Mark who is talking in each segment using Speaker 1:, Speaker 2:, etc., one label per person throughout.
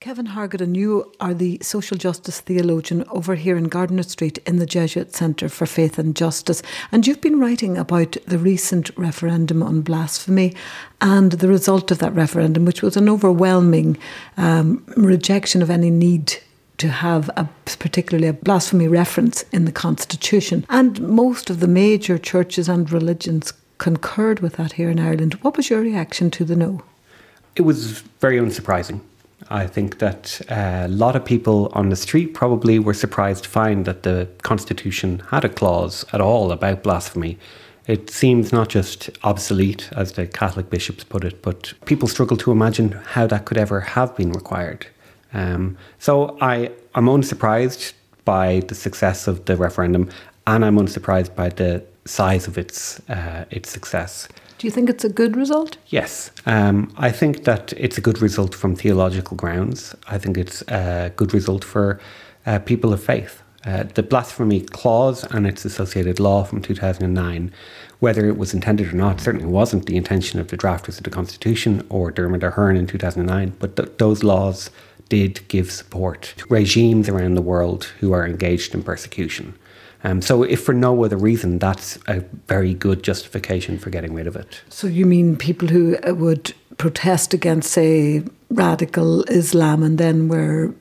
Speaker 1: Kevin Hargaden and you are the social justice theologian over here in Gardiner Street in the Jesuit Centre for Faith and Justice. And you've been writing about the recent referendum on blasphemy and the result of that referendum, which was an overwhelming um, rejection of any need to have a particularly a blasphemy reference in the constitution. And most of the major churches and religions concurred with that here in Ireland. What was your reaction to the no?
Speaker 2: It was very unsurprising I think that uh, a lot of people on the street probably were surprised to find that the Constitution had a clause at all about blasphemy. It seems not just obsolete, as the Catholic bishops put it, but people struggle to imagine how that could ever have been required. Um, so I, I'm unsurprised by the success of the referendum, and I'm unsurprised by the size of its uh, its success.
Speaker 1: Do you think it's a good result?
Speaker 2: Yes. Um, I think that it's a good result from theological grounds. I think it's a good result for uh, people of faith. Uh, the blasphemy clause and its associated law from 2009, whether it was intended or not, certainly wasn't the intention of the drafters of the Constitution or Dermot Ahern in 2009, but th- those laws did give support to regimes around the world who are engaged in persecution. Um, so, if for no other reason, that's a very good justification for getting rid of it.
Speaker 1: So, you mean people who uh, would protest against, say, radical Islam and then were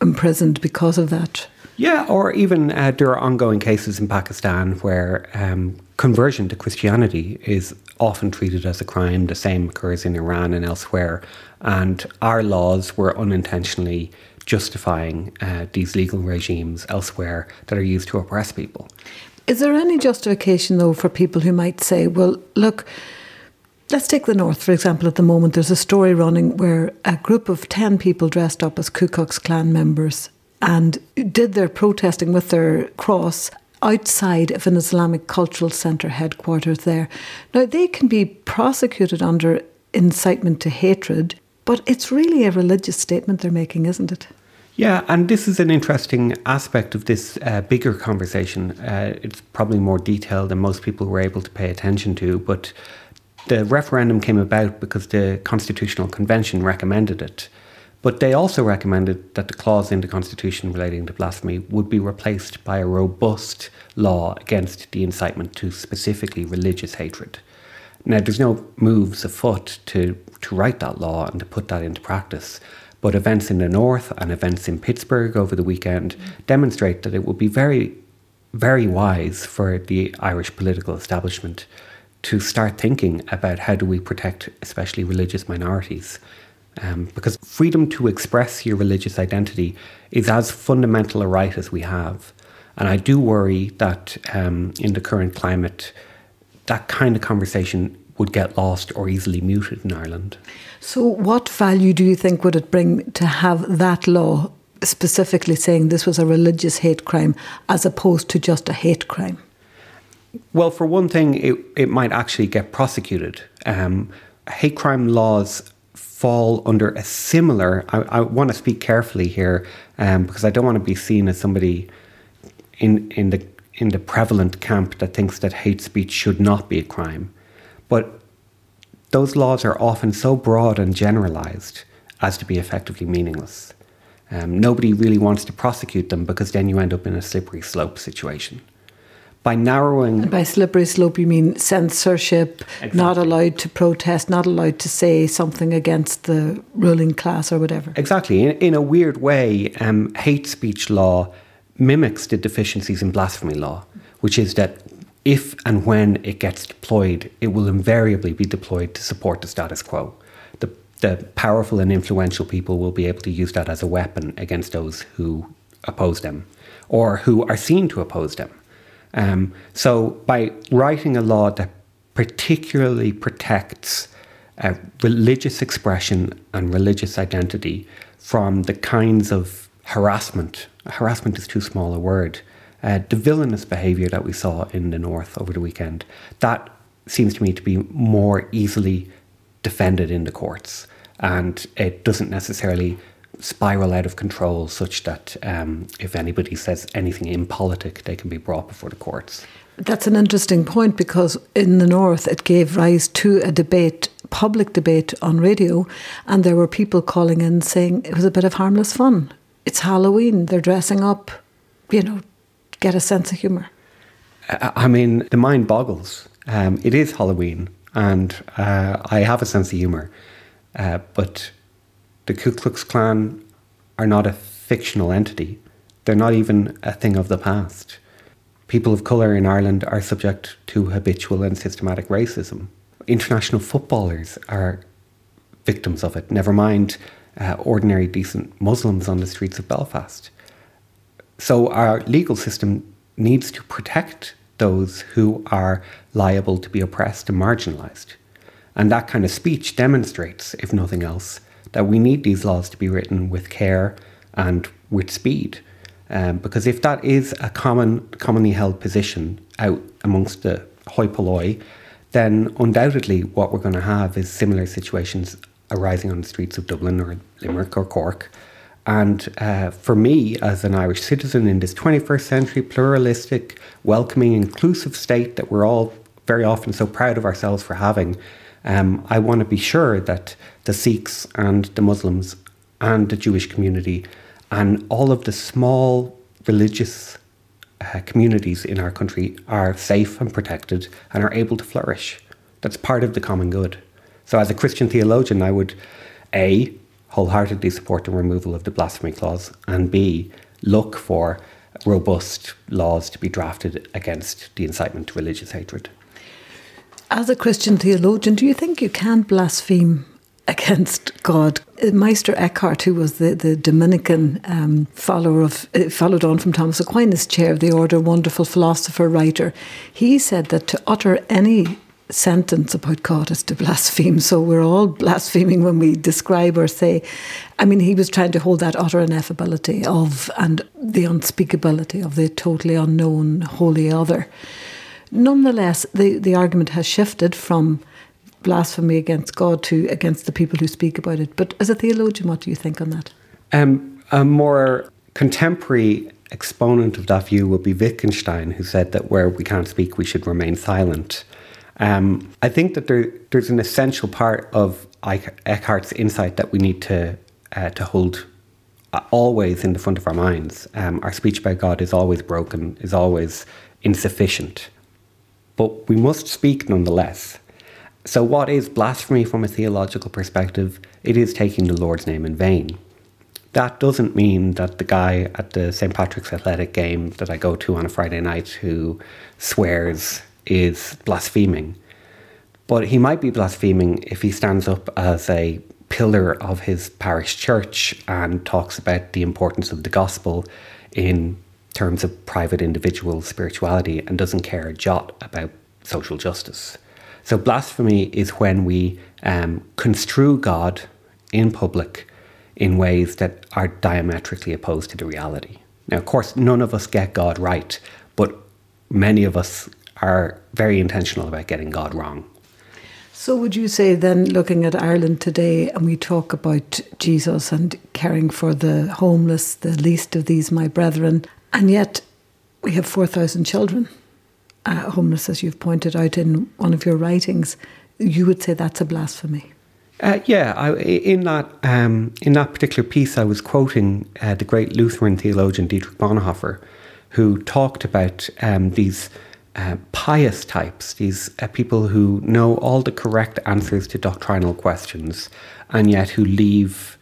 Speaker 1: imprisoned because of that?
Speaker 2: Yeah, or even uh, there are ongoing cases in Pakistan where um, conversion to Christianity is often treated as a crime. The same occurs in Iran and elsewhere. And our laws were unintentionally justifying uh, these legal regimes elsewhere that are used to oppress people.
Speaker 1: Is there any justification, though, for people who might say, well, look, let's take the North, for example, at the moment, there's a story running where a group of 10 people dressed up as Ku Klux Klan members and did their protesting with their cross outside of an Islamic Cultural Centre headquarters there. Now, they can be prosecuted under incitement to hatred but it's really a religious statement they're making, isn't it?
Speaker 2: Yeah, and this is an interesting aspect of this uh, bigger conversation. Uh, it's probably more detailed than most people were able to pay attention to, but the referendum came about because the Constitutional Convention recommended it. But they also recommended that the clause in the Constitution relating to blasphemy would be replaced by a robust law against the incitement to specifically religious hatred. Now, there's no moves afoot to, to write that law and to put that into practice. But events in the north and events in Pittsburgh over the weekend demonstrate that it would be very, very wise for the Irish political establishment to start thinking about how do we protect especially religious minorities. Um, because freedom to express your religious identity is as fundamental a right as we have. And I do worry that um, in the current climate, that kind of conversation would get lost or easily muted in Ireland.
Speaker 1: So, what value do you think would it bring to have that law specifically saying this was a religious hate crime as opposed to just a hate crime?
Speaker 2: Well, for one thing, it, it might actually get prosecuted. Um, hate crime laws fall under a similar. I, I want to speak carefully here um, because I don't want to be seen as somebody in in the in the prevalent camp that thinks that hate speech should not be a crime. But those laws are often so broad and generalized as to be effectively meaningless. Um, nobody really wants to prosecute them because then you end up in a slippery slope situation. By narrowing.
Speaker 1: And by slippery slope, you mean censorship, exactly. not allowed to protest, not allowed to say something against the ruling class or whatever.
Speaker 2: Exactly. In, in a weird way, um, hate speech law mimics the deficiencies in blasphemy law, which is that if and when it gets deployed, it will invariably be deployed to support the status quo. The, the powerful and influential people will be able to use that as a weapon against those who oppose them or who are seen to oppose them. Um, so, by writing a law that particularly protects uh, religious expression and religious identity from the kinds of harassment harassment is too small a word. Uh, the villainous behaviour that we saw in the north over the weekend, that seems to me to be more easily defended in the courts, and it doesn't necessarily spiral out of control such that um, if anybody says anything impolitic, they can be brought before the courts.
Speaker 1: That's an interesting point because in the north it gave rise to a debate public debate on radio, and there were people calling in saying it was a bit of harmless fun. It's Halloween, they're dressing up, you know, get a sense of humour.
Speaker 2: I mean, the mind boggles. Um, it is Halloween, and uh, I have a sense of humour, uh, but the Ku Klux Klan are not a fictional entity. They're not even a thing of the past. People of colour in Ireland are subject to habitual and systematic racism. International footballers are victims of it, never mind uh, ordinary, decent Muslims on the streets of Belfast. So, our legal system needs to protect those who are liable to be oppressed and marginalised. And that kind of speech demonstrates, if nothing else, that we need these laws to be written with care and with speed. Um, because if that is a common, commonly held position out amongst the hoi polloi, then undoubtedly what we're going to have is similar situations arising on the streets of Dublin or Limerick or Cork. And uh, for me, as an Irish citizen in this 21st century, pluralistic, welcoming, inclusive state that we're all very often so proud of ourselves for having, um, I want to be sure that the Sikhs and the Muslims and the Jewish community and all of the small religious uh, communities in our country are safe and protected and are able to flourish. That's part of the common good. So, as a Christian theologian, I would A, wholeheartedly support the removal of the blasphemy clause, and B, look for robust laws to be drafted against the incitement to religious hatred.
Speaker 1: As a Christian theologian, do you think you can blaspheme against God. Meister Eckhart, who was the, the Dominican um, follower of, uh, followed on from Thomas Aquinas, chair of the order, wonderful philosopher, writer, he said that to utter any sentence about God is to blaspheme. So we're all blaspheming when we describe or say. I mean, he was trying to hold that utter ineffability of and the unspeakability of the totally unknown holy other. Nonetheless, the, the argument has shifted from blasphemy against God to against the people who speak about it. But as a theologian, what do you think on that?
Speaker 2: Um, a more contemporary exponent of that view would be Wittgenstein, who said that where we can't speak, we should remain silent. Um, I think that there, there's an essential part of Eckhart's insight that we need to uh, to hold uh, always in the front of our minds. Um, our speech about God is always broken, is always insufficient, but we must speak nonetheless. So, what is blasphemy from a theological perspective? It is taking the Lord's name in vain. That doesn't mean that the guy at the St. Patrick's Athletic game that I go to on a Friday night who swears is blaspheming. But he might be blaspheming if he stands up as a pillar of his parish church and talks about the importance of the gospel in terms of private individual spirituality and doesn't care a jot about social justice. So, blasphemy is when we um, construe God in public in ways that are diametrically opposed to the reality. Now, of course, none of us get God right, but many of us are very intentional about getting God wrong.
Speaker 1: So, would you say then, looking at Ireland today, and we talk about Jesus and caring for the homeless, the least of these, my brethren, and yet we have 4,000 children uh, homeless, as you've pointed out in one of your writings, you would say that's a blasphemy.
Speaker 2: Uh, yeah, I, in that um, in that particular piece, I was quoting uh, the great Lutheran theologian Dietrich Bonhoeffer, who talked about um, these uh, pious types, these uh, people who know all the correct answers to doctrinal questions, and yet who leave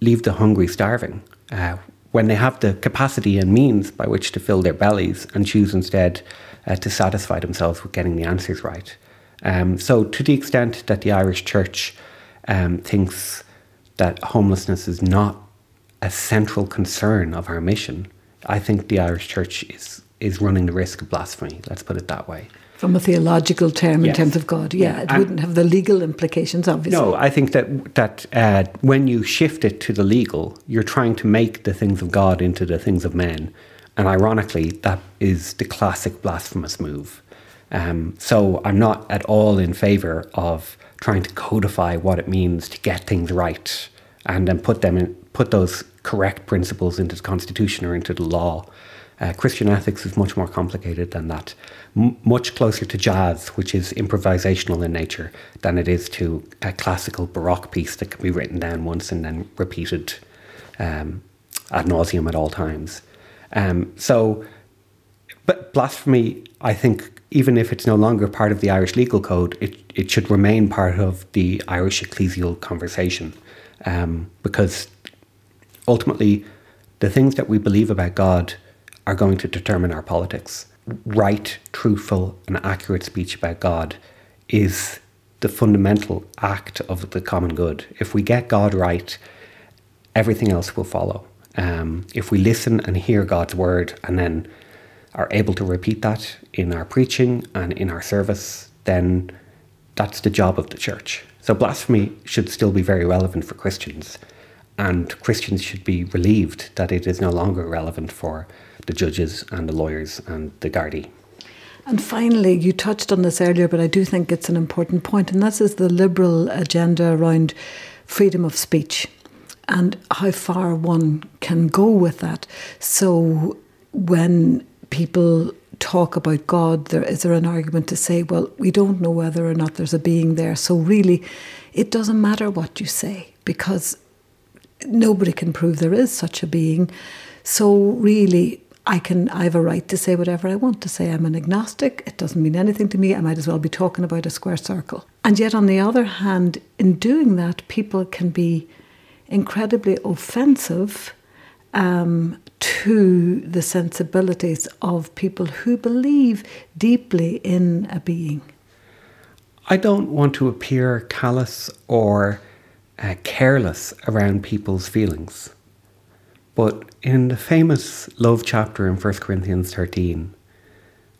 Speaker 2: leave the hungry starving uh, when they have the capacity and means by which to fill their bellies, and choose instead uh, to satisfy themselves with getting the answers right. Um, so, to the extent that the Irish Church um, thinks that homelessness is not a central concern of our mission, I think the Irish Church is is running the risk of blasphemy. Let's put it that way.
Speaker 1: From a theological term, yes. in terms of God, yeah, it and wouldn't have the legal implications, obviously.
Speaker 2: No, I think that that uh, when you shift it to the legal, you're trying to make the things of God into the things of men, and ironically, that is the classic blasphemous move. Um, so I'm not at all in favour of trying to codify what it means to get things right and then put them in, put those correct principles into the constitution or into the law. Uh, Christian ethics is much more complicated than that, M- much closer to jazz, which is improvisational in nature, than it is to a classical Baroque piece that can be written down once and then repeated um, ad nauseum at all times. Um, so, but blasphemy, I think, even if it's no longer part of the Irish legal code, it, it should remain part of the Irish ecclesial conversation um, because ultimately the things that we believe about God are going to determine our politics. Right, truthful, and accurate speech about God is the fundamental act of the common good. If we get God right, everything else will follow. Um, if we listen and hear God's word and then are able to repeat that in our preaching and in our service, then that's the job of the church. So blasphemy should still be very relevant for Christians, and Christians should be relieved that it is no longer relevant for the judges and the lawyers and the Gardaí.
Speaker 1: And finally, you touched on this earlier, but I do think it's an important point, and this is the liberal agenda around freedom of speech and how far one can go with that. So, when people talk about God, there is there an argument to say, well, we don't know whether or not there's a being there. So really, it doesn't matter what you say because nobody can prove there is such a being. So really, I can I have a right to say whatever I want to say. I'm an agnostic. It doesn't mean anything to me. I might as well be talking about a square circle. And yet, on the other hand, in doing that, people can be incredibly offensive um, to the sensibilities of people who believe deeply in a being.
Speaker 2: I don't want to appear callous or uh, careless around people's feelings. But in the famous love chapter in 1 Corinthians 13,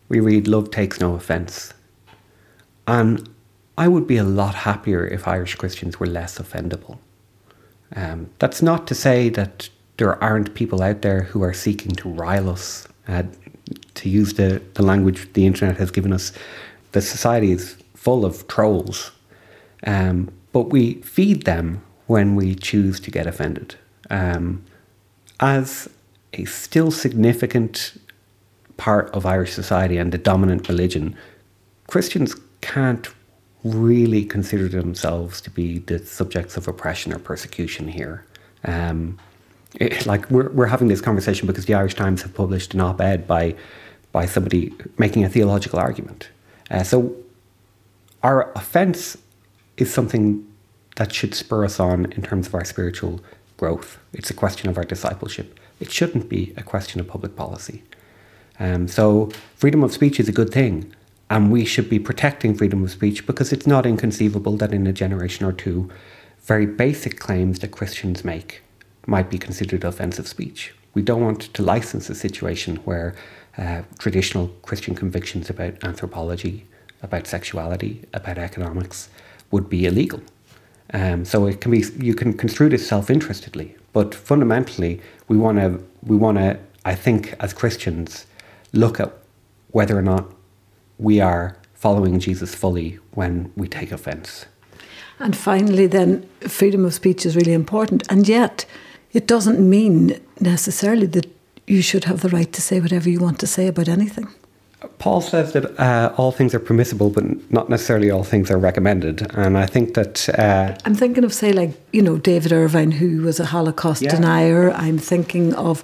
Speaker 2: we read, Love takes no offence. And I would be a lot happier if Irish Christians were less offendable. Um, that's not to say that there aren't people out there who are seeking to rile us, uh, to use the, the language the internet has given us. The society is full of trolls, um, but we feed them when we choose to get offended. Um, as a still significant part of Irish society and the dominant religion, Christians can't really consider themselves to be the subjects of oppression or persecution here. Um, it, like we're, we're having this conversation because the Irish Times have published an op-ed by by somebody making a theological argument. Uh, so our offence is something that should spur us on in terms of our spiritual growth. It's a question of our discipleship. It shouldn't be a question of public policy. Um, so freedom of speech is a good thing, and we should be protecting freedom of speech because it's not inconceivable that in a generation or two, very basic claims that Christians make might be considered offensive speech. We don't want to license a situation where uh, traditional Christian convictions about anthropology, about sexuality, about economics would be illegal. Um, so it can be you can construe this self-interestedly, but fundamentally we want to we want to I think as Christians look at whether or not we are following Jesus fully when we take offence.
Speaker 1: And finally, then freedom of speech is really important, and yet it doesn't mean necessarily that you should have the right to say whatever you want to say about anything.
Speaker 2: Paul says that uh, all things are permissible, but not necessarily all things are recommended. And I think that. Uh,
Speaker 1: I'm thinking of, say, like, you know, David Irving, who was a Holocaust yeah. denier. I'm thinking of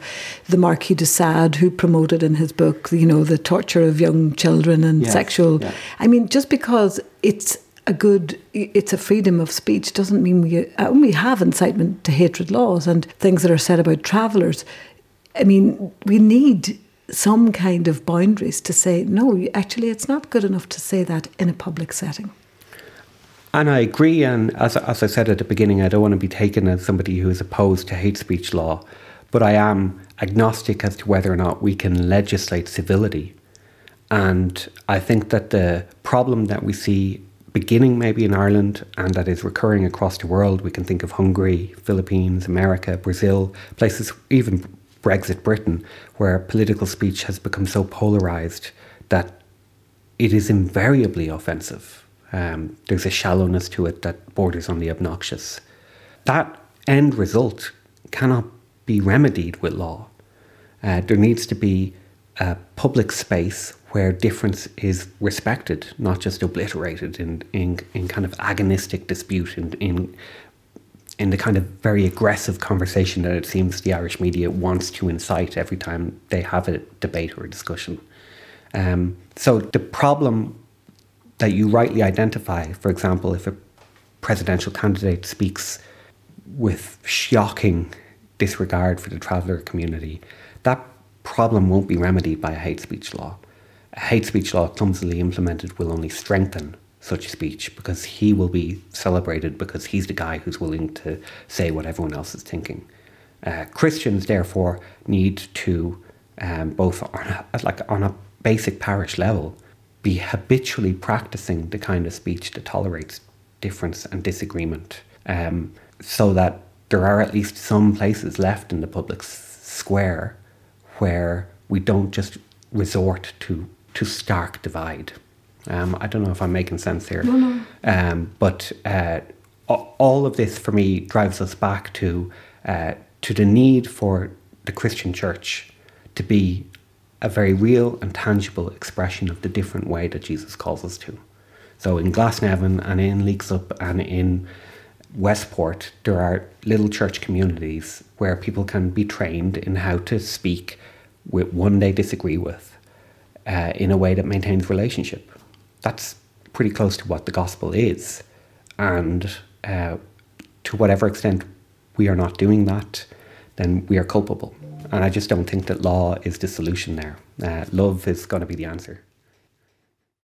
Speaker 1: the Marquis de Sade, who promoted in his book, you know, the torture of young children and yes. sexual. Yeah. I mean, just because it's a good it's a freedom of speech doesn't mean we uh, we have incitement to hatred laws and things that are said about travelers i mean we need some kind of boundaries to say no actually it's not good enough to say that in a public setting
Speaker 2: and I agree, and as, as I said at the beginning, I don't want to be taken as somebody who is opposed to hate speech law, but I am agnostic as to whether or not we can legislate civility. And I think that the problem that we see beginning maybe in Ireland and that is recurring across the world. We can think of Hungary, Philippines, America, Brazil, places, even Brexit Britain, where political speech has become so polarized that it is invariably offensive. Um, there's a shallowness to it that borders on the obnoxious. That end result cannot be remedied with law. Uh, there needs to be a public space where difference is respected, not just obliterated in, in, in kind of agonistic dispute in, in in the kind of very aggressive conversation that it seems the Irish media wants to incite every time they have a debate or a discussion. Um, so the problem that you rightly identify, for example, if a presidential candidate speaks with shocking disregard for the traveller community, that problem won't be remedied by a hate speech law. A hate speech law clumsily implemented will only strengthen such speech because he will be celebrated because he's the guy who's willing to say what everyone else is thinking. Uh, Christians, therefore, need to um, both on a, like on a basic parish level be habitually practicing the kind of speech that tolerates difference and disagreement, um, so that there are at least some places left in the public square where we don't just resort to to stark divide. Um, I don't know if I'm making sense here.
Speaker 1: No, no.
Speaker 2: Um, but uh, all of this for me drives us back to uh, to the need for the Christian church to be a very real and tangible expression of the different way that Jesus calls us to. So in Glasnevin and in Leixlip and in Westport, there are little church communities where people can be trained in how to speak with one they disagree with uh, in a way that maintains relationship that's pretty close to what the gospel is. And uh, to whatever extent we are not doing that, then we are culpable. And I just don't think that law is the solution there. Uh, love is going to be the answer.